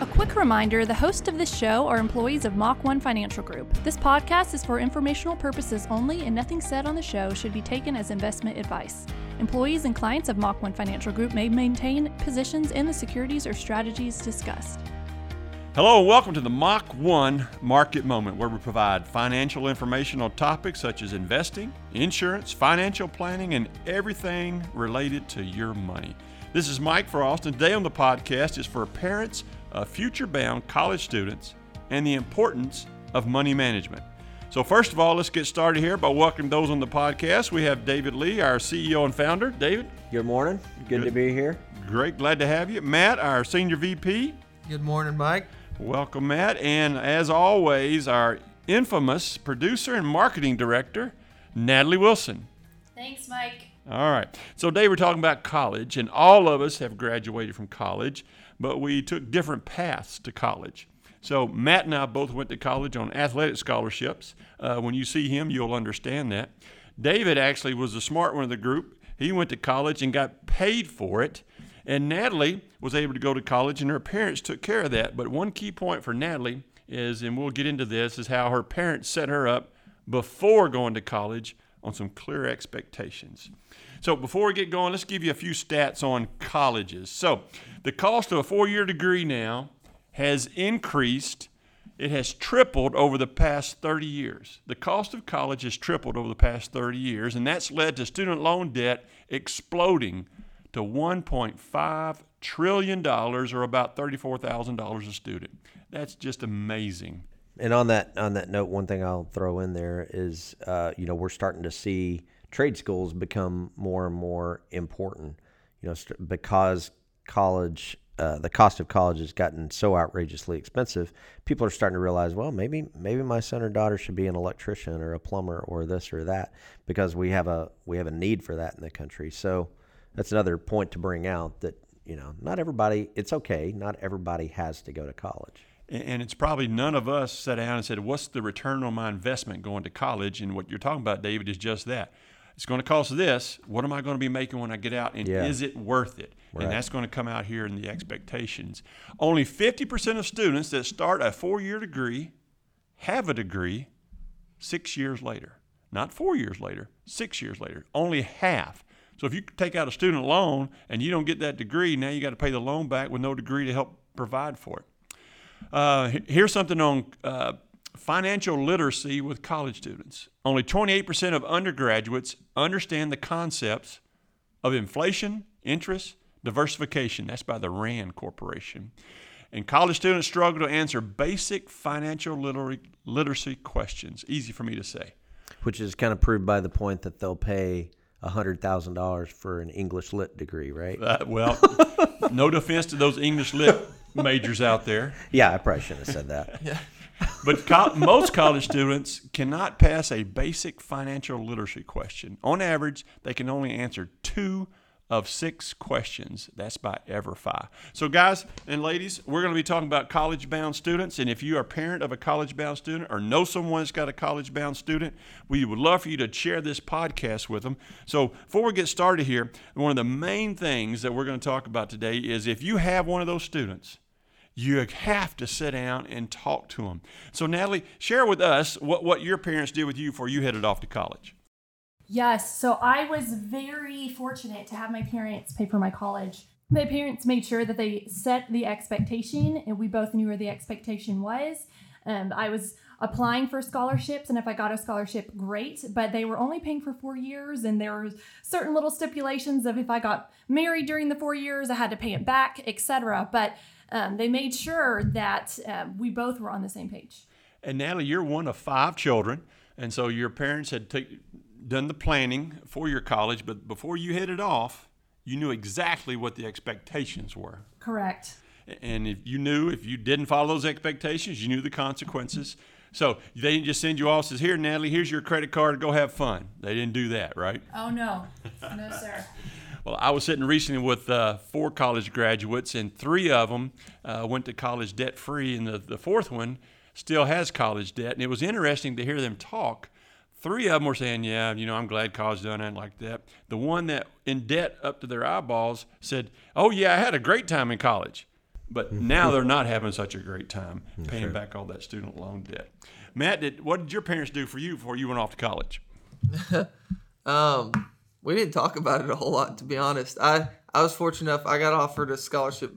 A quick reminder the hosts of this show are employees of Mach 1 Financial Group. This podcast is for informational purposes only, and nothing said on the show should be taken as investment advice. Employees and clients of Mach 1 Financial Group may maintain positions in the securities or strategies discussed. Hello and welcome to the Mach 1 Market Moment, where we provide financial information on topics such as investing, insurance, financial planning, and everything related to your money. This is Mike Frost, and today on the podcast is for parents of future bound college students and the importance of money management. So, first of all, let's get started here by welcoming those on the podcast. We have David Lee, our CEO and founder. David. Good morning. Good, Good. to be here. Great. Glad to have you. Matt, our senior VP. Good morning, Mike. Welcome, Matt. And as always, our infamous producer and marketing director, Natalie Wilson. Thanks, Mike. All right. So today we're talking about college, and all of us have graduated from college, but we took different paths to college. So Matt and I both went to college on athletic scholarships. Uh, when you see him, you'll understand that. David actually was the smart one of the group. He went to college and got paid for it. And Natalie was able to go to college, and her parents took care of that. But one key point for Natalie is, and we'll get into this, is how her parents set her up before going to college on some clear expectations. So before we get going, let's give you a few stats on colleges. So the cost of a four-year degree now has increased. It has tripled over the past 30 years. The cost of college has tripled over the past 30 years, and that's led to student loan debt exploding to $1.5 trillion, or about $34,000 a student. That's just amazing. And on that on that note, one thing I'll throw in there is, uh, you know, we're starting to see trade schools become more and more important. You know, because college, uh, the cost of college has gotten so outrageously expensive. People are starting to realize, well, maybe maybe my son or daughter should be an electrician or a plumber or this or that because we have a we have a need for that in the country. So that's another point to bring out that you know not everybody. It's okay. Not everybody has to go to college and it's probably none of us sat down and said, "What's the return on my investment going to college?" And what you're talking about, David, is just that it's going to cost this. What am I going to be making when I get out? And yeah. is it worth it? Right. And that's going to come out here in the expectations. Only 50% of students that start a four year degree have a degree six years later. Not four years later, six years later. Only half. So if you take out a student loan and you don't get that degree, now you got to pay the loan back with no degree to help provide for it. Uh, here's something on uh, financial literacy with college students. Only 28% of undergraduates understand the concepts of inflation, interest, diversification. That's by the RAND Corporation. And college students struggle to answer basic financial literacy questions. Easy for me to say. Which is kind of proved by the point that they'll pay $100,000 for an English lit degree, right? Uh, well, no defense to those English lit majors out there. Yeah, I probably shouldn't have said that. yeah. But co- most college students cannot pass a basic financial literacy question. On average, they can only answer two of six questions. That's by EverFi. So, guys and ladies, we're going to be talking about college bound students. And if you are a parent of a college bound student or know someone that's got a college bound student, we would love for you to share this podcast with them. So, before we get started here, one of the main things that we're going to talk about today is if you have one of those students, you have to sit down and talk to them. So, Natalie, share with us what, what your parents did with you before you headed off to college. Yes, so I was very fortunate to have my parents pay for my college. My parents made sure that they set the expectation, and we both knew where the expectation was. Um, I was applying for scholarships, and if I got a scholarship, great. But they were only paying for four years, and there were certain little stipulations of if I got married during the four years, I had to pay it back, etc. But um, they made sure that uh, we both were on the same page. And Natalie, you're one of five children, and so your parents had t- done the planning for your college, but before you headed off, you knew exactly what the expectations were. Correct. And if you knew if you didn't follow those expectations, you knew the consequences. So they didn't just send you off says, "Here, Natalie, here's your credit card. Go have fun." They didn't do that, right? Oh no, no sir. Well, I was sitting recently with uh, four college graduates, and three of them uh, went to college debt free, and the, the fourth one still has college debt. And it was interesting to hear them talk. Three of them were saying, Yeah, you know, I'm glad college done it like that. The one that in debt up to their eyeballs said, Oh, yeah, I had a great time in college. But now they're not having such a great time paying back all that student loan debt. Matt, did, what did your parents do for you before you went off to college? Um, we didn't talk about it a whole lot, to be honest. I I was fortunate enough. I got offered a scholarship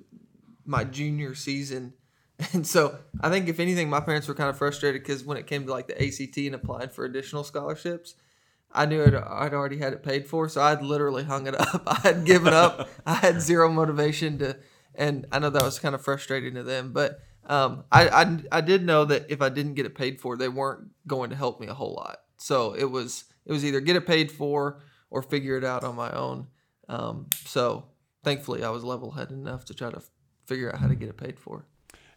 my junior season, and so I think if anything, my parents were kind of frustrated because when it came to like the ACT and applying for additional scholarships, I knew I'd, I'd already had it paid for, so I'd literally hung it up. I had given up. I had zero motivation to, and I know that was kind of frustrating to them, but. Um, I, I, I did know that if I didn't get it paid for, they weren't going to help me a whole lot. So it was it was either get it paid for or figure it out on my own. Um, so thankfully, I was level headed enough to try to f- figure out how to get it paid for.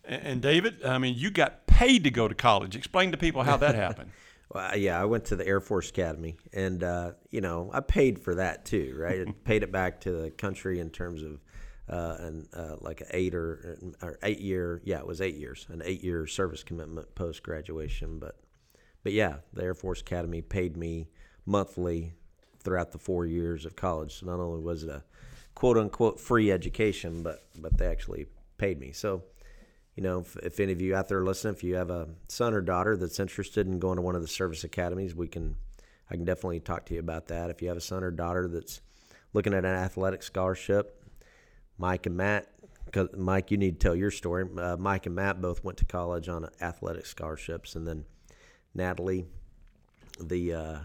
And, and David, I mean, you got paid to go to college. Explain to people how that happened. Well, yeah, I went to the Air Force Academy, and uh, you know, I paid for that too, right? I paid it back to the country in terms of uh, an uh, like an eight or, or eight year, yeah, it was eight years, an eight year service commitment post graduation. But but yeah, the Air Force Academy paid me monthly throughout the four years of college. So not only was it a quote unquote free education, but but they actually paid me. So you know, if, if any of you out there listening, if you have a son or daughter that's interested in going to one of the service academies, we can, I can definitely talk to you about that. If you have a son or daughter that's looking at an athletic scholarship, Mike and Matt, Mike, you need to tell your story. Uh, Mike and Matt both went to college on athletic scholarships, and then Natalie, the uh,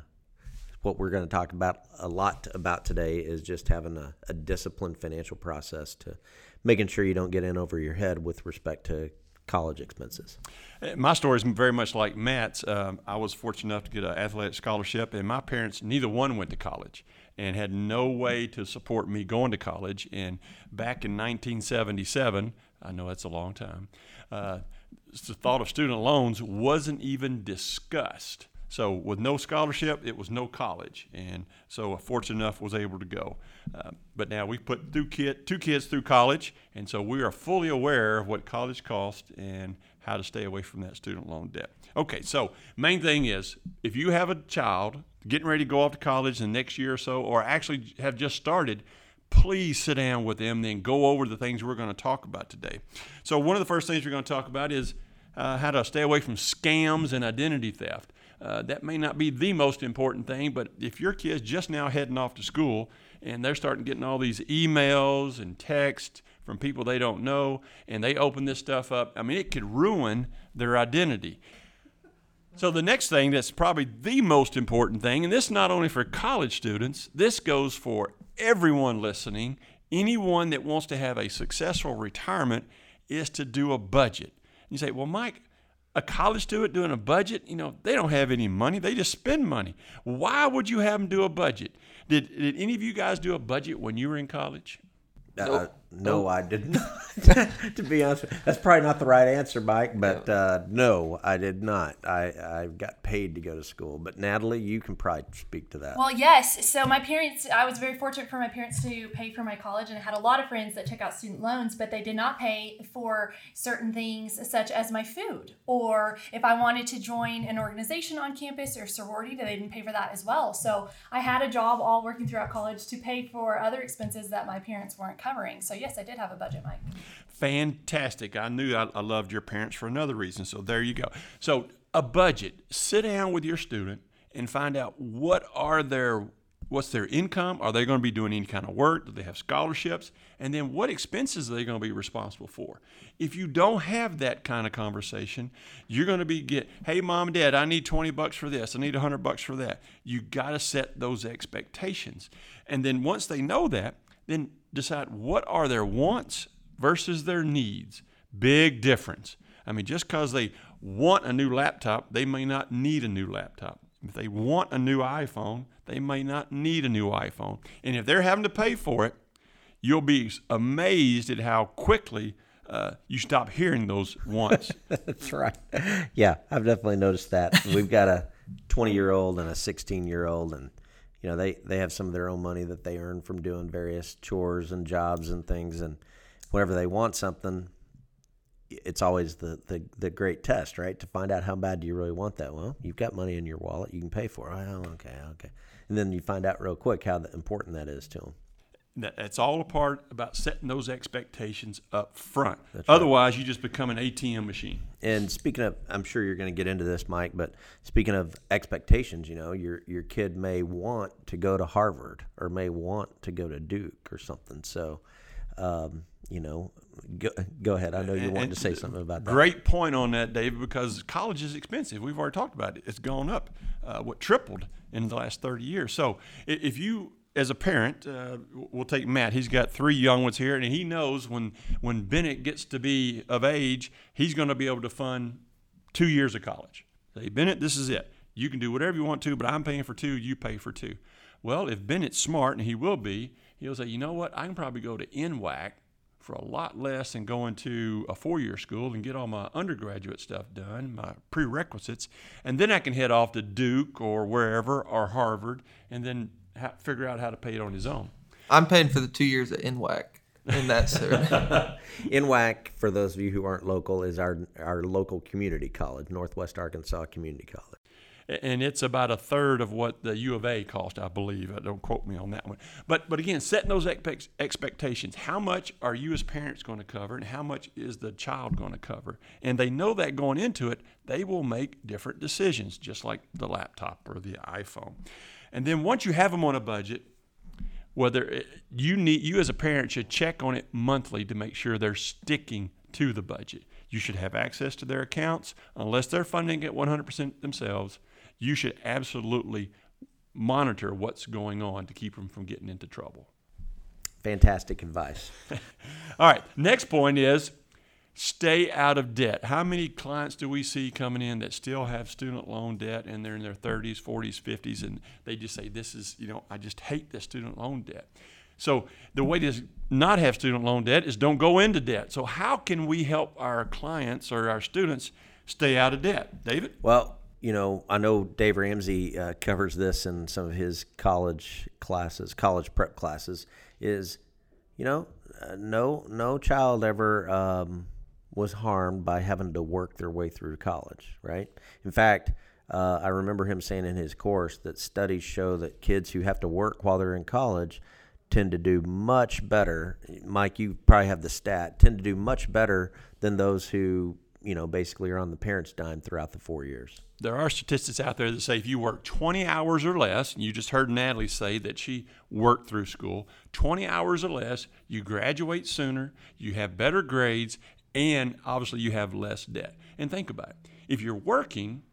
what we're going to talk about a lot about today is just having a, a disciplined financial process to making sure you don't get in over your head with respect to college expenses. Uh, My story is very much like Matt's. Um, I was fortunate enough to get an athletic scholarship, and my parents, neither one went to college and had no way to support me going to college. And back in 1977, I know that's a long time, uh, the thought of student loans wasn't even discussed. So with no scholarship, it was no college, and so fortunate enough was able to go. Uh, but now we've put two, kid, two kids through college, and so we are fully aware of what college costs and how to stay away from that student loan debt. Okay, so main thing is if you have a child getting ready to go off to college in the next year or so, or actually have just started, please sit down with them, and then go over the things we're going to talk about today. So one of the first things we're going to talk about is uh, how to stay away from scams and identity theft. Uh, that may not be the most important thing, but if your kid's just now heading off to school and they're starting getting all these emails and texts from people they don't know, and they open this stuff up, I mean, it could ruin their identity. So, the next thing that's probably the most important thing, and this not only for college students, this goes for everyone listening, anyone that wants to have a successful retirement, is to do a budget. You say, well, Mike, a college student doing a budget, you know, they don't have any money. They just spend money. Why would you have them do a budget? Did, did any of you guys do a budget when you were in college? Uh, no, I did not. to be honest, that's probably not the right answer, Mike. But uh, no, I did not. I, I got paid to go to school. But Natalie, you can probably speak to that. Well, yes. So my parents, I was very fortunate for my parents to pay for my college, and I had a lot of friends that took out student loans, but they did not pay for certain things such as my food, or if I wanted to join an organization on campus or sorority, they didn't pay for that as well. So I had a job all working throughout college to pay for other expenses that my parents weren't covering. So yes, I did have a budget, Mike. Fantastic. I knew I, I loved your parents for another reason. So there you go. So a budget. Sit down with your student and find out what are their what's their income? Are they going to be doing any kind of work? Do they have scholarships? And then what expenses are they going to be responsible for? If you don't have that kind of conversation, you're going to be get, hey mom and dad, I need 20 bucks for this. I need 100 bucks for that. You got to set those expectations. And then once they know that, then decide what are their wants versus their needs. Big difference. I mean, just because they want a new laptop, they may not need a new laptop. If they want a new iPhone, they may not need a new iPhone. And if they're having to pay for it, you'll be amazed at how quickly uh, you stop hearing those wants. That's right. Yeah, I've definitely noticed that. We've got a 20 year old and a 16 year old, and you know they they have some of their own money that they earn from doing various chores and jobs and things, and whenever they want something, it's always the, the, the great test, right? To find out how bad do you really want that. Well, you've got money in your wallet, you can pay for it. Oh, okay, okay. And then you find out real quick how important that is to them. That, that's all a part about setting those expectations up front. Otherwise, you just become an ATM machine. And speaking of, I'm sure you're going to get into this, Mike. But speaking of expectations, you know, your your kid may want to go to Harvard or may want to go to Duke or something. So, um, you know, go, go ahead. I know you wanted to say something about that. Great point on that, David, because college is expensive. We've already talked about it. It's gone up, uh, what tripled in the last 30 years. So if you, as a parent, uh, we'll take Matt. He's got three young ones here, and he knows when when Bennett gets to be of age, he's going to be able to fund two years of college. Say, Bennett, this is it. You can do whatever you want to, but I'm paying for two. You pay for two. Well, if Bennett's smart, and he will be, he'll say, you know what? I can probably go to NWAC for a lot less than going to a four-year school and get all my undergraduate stuff done, my prerequisites, and then I can head off to Duke or wherever or Harvard, and then ha- figure out how to pay it on his own. I'm paying for the two years at NWAC in that sir. NWAC, for those of you who aren't local, is our our local community college, Northwest Arkansas Community College. And it's about a third of what the U of A cost, I believe. Uh, Don't quote me on that one. But but again, setting those expect- expectations. How much are you as parents going to cover, and how much is the child going to cover? And they know that going into it, they will make different decisions, just like the laptop or the iPhone. And then once you have them on a budget, whether it- you need you as a parent should check on it monthly to make sure they're sticking to the budget. You should have access to their accounts unless they're funding it 100% themselves. You should absolutely monitor what's going on to keep them from getting into trouble. Fantastic advice. All right, next point is stay out of debt. How many clients do we see coming in that still have student loan debt and they're in their 30s, 40s, 50s and they just say this is, you know, I just hate this student loan debt. So the way to not have student loan debt is don't go into debt. So how can we help our clients or our students stay out of debt? David? Well, you know, I know Dave Ramsey uh, covers this in some of his college classes, college prep classes. Is you know, uh, no no child ever um, was harmed by having to work their way through college, right? In fact, uh, I remember him saying in his course that studies show that kids who have to work while they're in college tend to do much better. Mike, you probably have the stat. Tend to do much better than those who you know basically are on the parents' dime throughout the four years. there are statistics out there that say if you work 20 hours or less, and you just heard Natalie say that she worked through school, 20 hours or less, you graduate sooner, you have better grades, and obviously you have less debt. And think about it if you're working,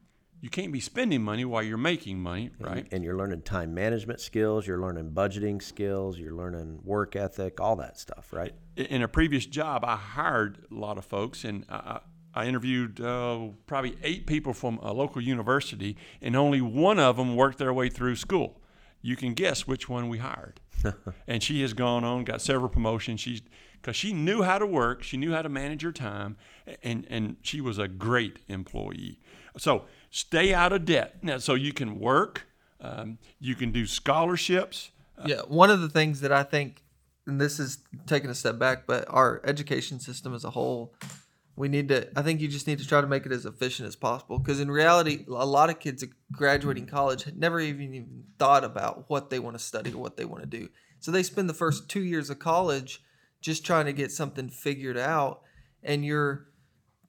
you can't be spending money while you're making money, right? and you're learning time management skills, you're learning budgeting skills, you're learning work ethic, all that stuff, right? in a previous job, I hired a lot of folks, and I, I interviewed uh, probably eight people from a local university, and only one of them worked their way through school. You can guess which one we hired. and she has gone on, got several promotions. She's because she knew how to work, she knew how to manage her time, and and she was a great employee. So stay out of debt now, so you can work, um, you can do scholarships. yeah, one of the things that I think, and this is taking a step back, but our education system as a whole, we need to. I think you just need to try to make it as efficient as possible. Because in reality, a lot of kids graduating college had never even even thought about what they want to study or what they want to do. So they spend the first two years of college just trying to get something figured out, and you're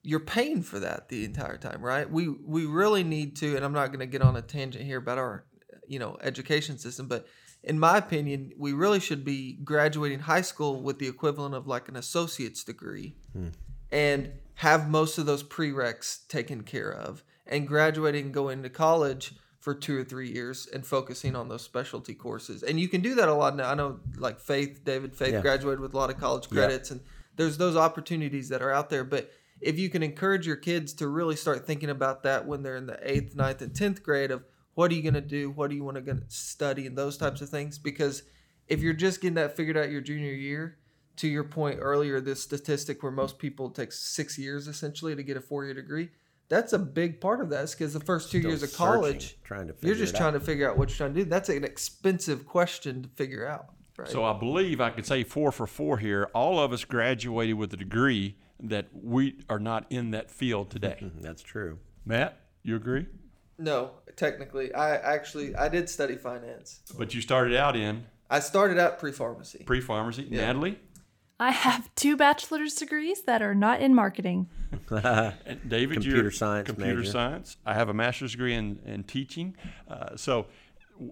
you're paying for that the entire time, right? We we really need to, and I'm not going to get on a tangent here about our you know education system, but in my opinion, we really should be graduating high school with the equivalent of like an associate's degree, hmm. And have most of those prereqs taken care of, and graduating going to college for two or three years and focusing on those specialty courses. And you can do that a lot now. I know like Faith, David Faith Yeah. graduated with a lot of college Yeah. credits and there's those opportunities that are out there. But if you can encourage your kids to really start thinking about that when they're in the eighth, ninth, and tenth grade of what are you gonna do, what do you want to gonna study, and those types of things. Because if you're just getting that figured out your junior year, to your point earlier, this statistic where most people take six years essentially to get a four year degree, that's a big part of that. because the first two Still years of college, trying to you're just trying out. to figure out what you're trying to do. That's an expensive question to figure out. Right. So I believe I could say four for four here. All of us graduated with a degree that we are not in that field today. That's true. Matt, you agree? no, technically, I actually I did study finance. But you started out in I started out pre pharmacy. Pre pharmacy. Natalie? I have two bachelor's degrees that are not in marketing. And David, Computer you're science computer major. science. I have a master's degree in, in teaching. Uh, so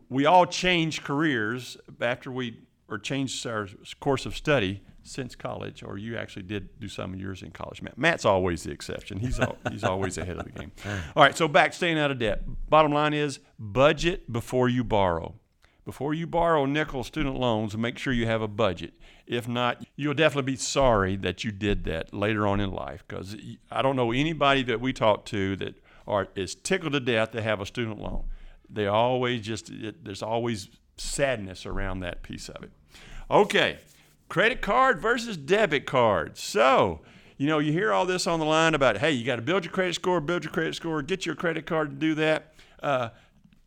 we all change careers after we or changed our course of study since college, or you actually did do some of yours in college. Matt, Matt's always the exception. He's al- he's always ahead of the game. All right, so back staying out of debt. Bottom line is budget before you borrow. Before you borrow nickel student loans, make sure you have a budget. If not, you'll definitely be sorry that you did that later on in life. Because I don't know anybody that we talk to that are is tickled to death to have a student loan. They always just it, there's always sadness around that piece of it. Okay, credit card versus debit card. So you know you hear all this on the line about hey you got to build your credit score, build your credit score, get your credit card to do that. Uh,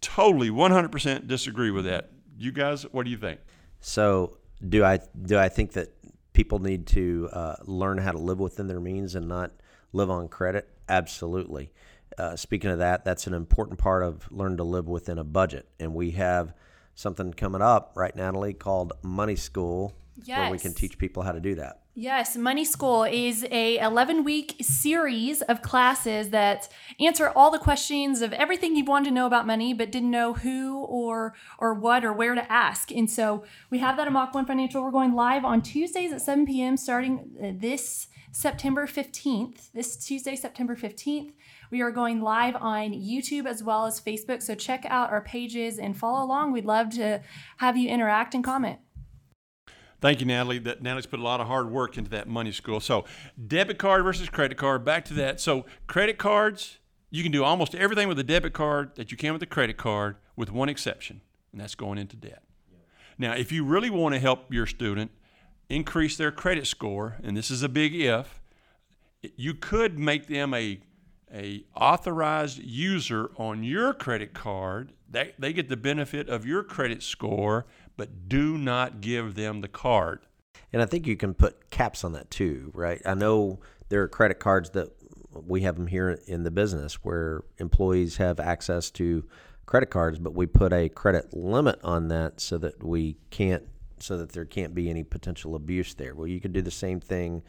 totally 100% disagree with that. You guys, what do you think? So do I do I think that people need to uh, learn how to live within their means and not live on credit? Absolutely. Uh, speaking of that, that's an important part of learn to live within a budget, and we have something coming up, right, Natalie, called Money School, where we can teach people how to do that. Yes, Money School is a 11 week series of classes that answer all the questions of everything you've wanted to know about money but didn't know who or or what or where to ask. And so we have that at Mach 1 Financial. We're going live on Tuesdays at 7 p.m. starting uh, this September 15th. This Tuesday, September 15th. We are going live on YouTube as well as Facebook. So check out our pages and follow along. We'd love to have you interact and comment. Thank you, Natalie. That Natalie's put a lot of hard work into that money school. So, debit card versus credit card. Back to that. So, credit cards, you can do almost everything with a debit card that you can with a credit card, with one exception, and that's going into debt. Now, if you really want to help your student increase their credit score, and this is a big if, you could make them a a authorized user on your credit card. They, they get the benefit of your credit score, but do not give them the card. And I think you can put caps on that too, right? I know there are credit cards that we have them here in the business where employees have access to credit cards, but we put a credit limit on that so that we can't, so that there can't be any potential abuse there. Well, you could do the same thing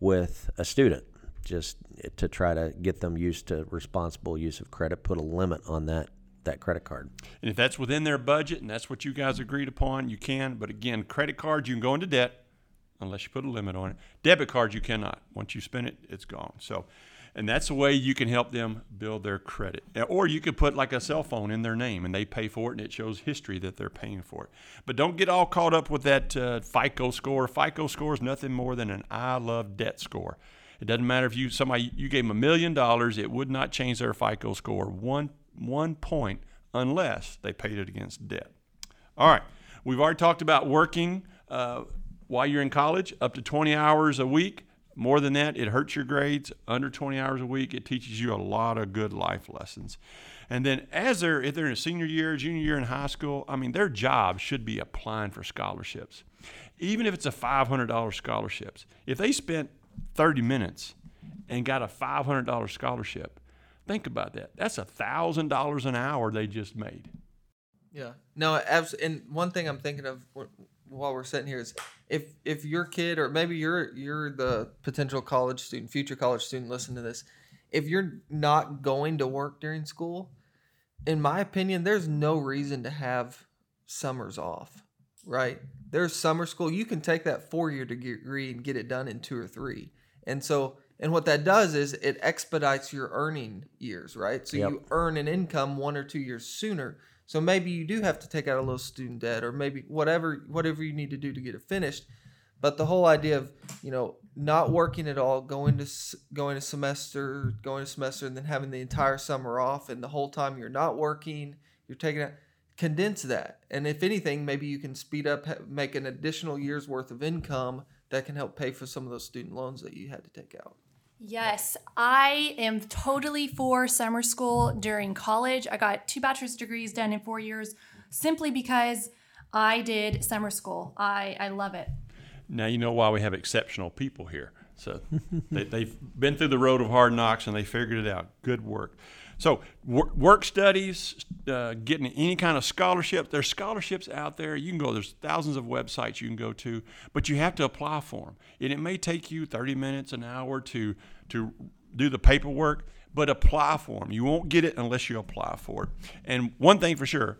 with a student, just to try to get them used to responsible use of credit. Put a limit on that that credit card. And if that's within their budget and that's what you guys agreed upon, you can. But again, credit cards, you can go into debt unless you put a limit on it. Debit cards, you cannot. Once you spend it, it's gone. So, and that's the way you can help them build their credit. Or you could put like a cell phone in their name and they pay for it and it shows history that they're paying for it. But don't get all caught up with that uh, FICO score. FICO score is nothing more than an I love debt score. It doesn't matter if you somebody you gave them a million dollars, it would not change their FICO score one one point unless they paid it against debt. All right, we've already talked about working uh, while you're in college, up to 20 hours a week. More than that, it hurts your grades. Under 20 hours a week, it teaches you a lot of good life lessons. And then, as they're if they're in a senior year, junior year in high school, I mean, their job should be applying for scholarships, even if it's a $500 scholarships. If they spent 30 minutes and got a $500 scholarship, think about that. That's a thousand dollars an hour they just made. Yeah. No, abs- and one thing I'm thinking of wh- while we're sitting here is if if your kid or maybe you're you're the potential college student, future college student, listen to this. If you're not going to work during school, in my opinion, there's no reason to have summers off. Right? There's summer school. You can take that four year degree and get it done in two or three. And so and what that does is it expedites your earning years, right? So Yep. you earn an income one or two years sooner. So maybe you do have to take out a little student debt, or maybe whatever whatever you need to do to get it finished. But the whole idea of you know not working at all, going to going to semester, going to semester, and then having the entire summer off, and the whole time you're not working, you're taking it. Condense that, and if anything, maybe you can speed up, make an additional year's worth of income that can help pay for some of those student loans that you had to take out. Yes, I am totally for summer school during college. I got two bachelor's degrees done in four years simply because I did summer school. I, I love it. Now you know why we have exceptional people here. So they, they've been through the road of hard knocks and they figured it out. Good work. So wor- work studies, uh, getting any kind of scholarship. There's scholarships out there. You can go. There's thousands of websites you can go to, but you have to apply for them. And it may take you 30 minutes, an hour to to do the paperwork, but apply for them. You won't get it unless you apply for it. And one thing for sure,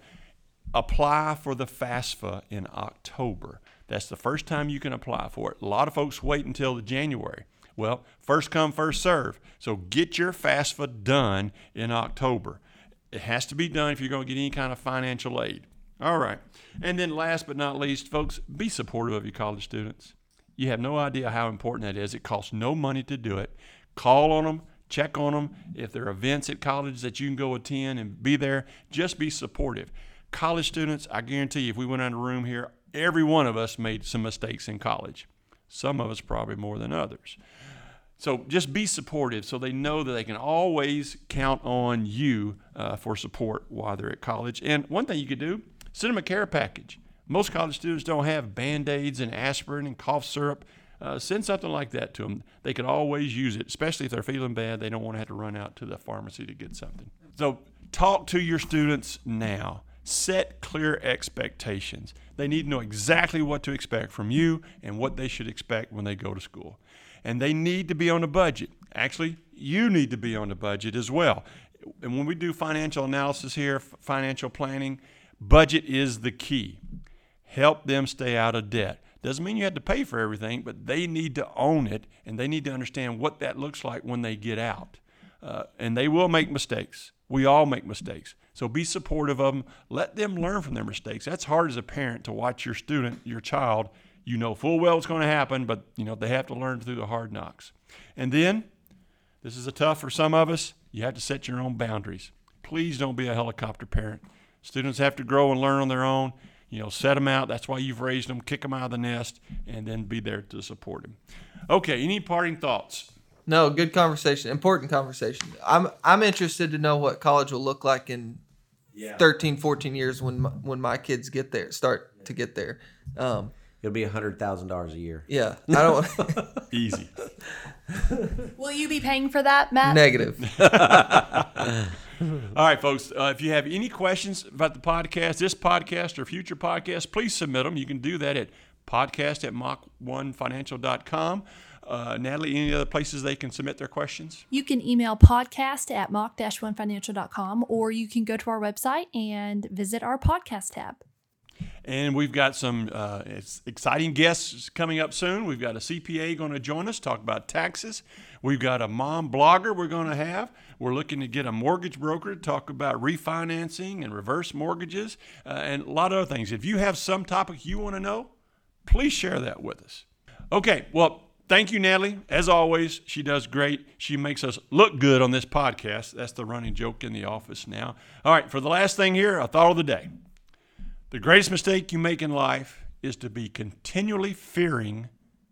apply for the FAFSA in October. That's the first time you can apply for it. A lot of folks wait until the January. Well, first come, first serve. So get your FAFSA done in October. It has to be done if you're going to get any kind of financial aid. All right. And then last but not least, folks, be supportive of your college students. You have no idea how important that is. It costs no money to do it. Call on them, check on them. If there are events at college that you can go attend and be there, just be supportive. College students, I guarantee you, if we went in a room here, every one of us made some mistakes in college. Some of us probably more than others. So just be supportive so they know that they can always count on you uh, for support while they're at college. And one thing you could do, send them a care package. Most college students don't have band aids and aspirin and cough syrup. Uh, send something like that to them. They could always use it, especially if they're feeling bad. They don't want to have to run out to the pharmacy to get something. So talk to your students now. Set clear expectations. They need to know exactly what to expect from you and what they should expect when they go to school and they need to be on a budget. Actually, you need to be on a budget as well. And when we do financial analysis here, financial planning, budget is the key. Help them stay out of debt. Doesn't mean you have to pay for everything, but they need to own it and they need to understand what that looks like when they get out. Uh, and they will make mistakes. We all make mistakes. So be supportive of them. Let them learn from their mistakes. That's hard as a parent to watch your student, your child, you know full well it's going to happen, but you know they have to learn through the hard knocks. And then, this is a tough for some of us. You have to set your own boundaries. Please don't be a helicopter parent. Students have to grow and learn on their own. You know, set them out. That's why you've raised them. Kick them out of the nest, and then be there to support them. Okay. Any parting thoughts? No, good conversation. Important conversation. I'm I'm interested to know what college will look like in yeah. 13, 14 years when my, when my kids get there, start to get there. Um, It'll be a hundred thousand dollars a year. Yeah, I don't. Easy. Will you be paying for that, Matt? Negative. All right, folks. Uh, if you have any questions about the podcast, this podcast or future podcasts, please submit them. You can do that at podcast at mach1financial.com. Uh, Natalie, any other places they can submit their questions? You can email podcast at mach-1financial.com or you can go to our website and visit our podcast tab. And we've got some uh, exciting guests coming up soon. We've got a CPA going to join us, talk about taxes. We've got a mom blogger we're going to have. We're looking to get a mortgage broker to talk about refinancing and reverse mortgages uh, and a lot of other things. If you have some topic you want to know, please share that with us. Okay, well, thank you, Natalie. As always, she does great. She makes us look good on this podcast. That's the running joke in the office now. All right, for the last thing here, a thought of the day. The greatest mistake you make in life is to be continually fearing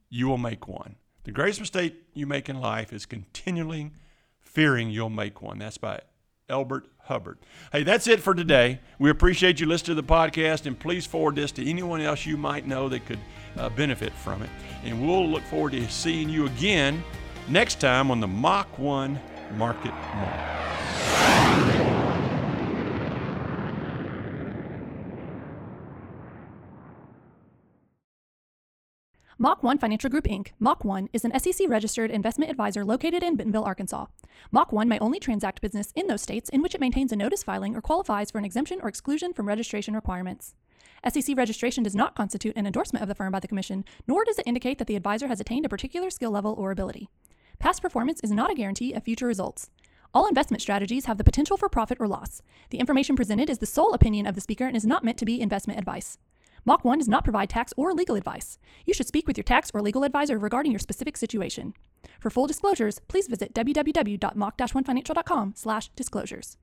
you will make one. The greatest mistake you make in life is continually fearing you'll make one. That's by Elbert Hubbard. Hey, that's it for today. We appreciate you listening to the podcast, and please forward this to anyone else you might know that could uh, benefit from it. And we'll look forward to seeing you again next time on the Mach 1 Market Moment. Mach 1 Financial Group Inc., Mach 1, is an SEC registered investment advisor located in Bentonville, Arkansas. Mach 1 may only transact business in those states in which it maintains a notice filing or qualifies for an exemption or exclusion from registration requirements. SEC registration does not constitute an endorsement of the firm by the Commission, nor does it indicate that the advisor has attained a particular skill level or ability. Past performance is not a guarantee of future results. All investment strategies have the potential for profit or loss. The information presented is the sole opinion of the speaker and is not meant to be investment advice. Mach 1 does not provide tax or legal advice. You should speak with your tax or legal advisor regarding your specific situation. For full disclosures, please visit www.mach-1financial.com/disclosures.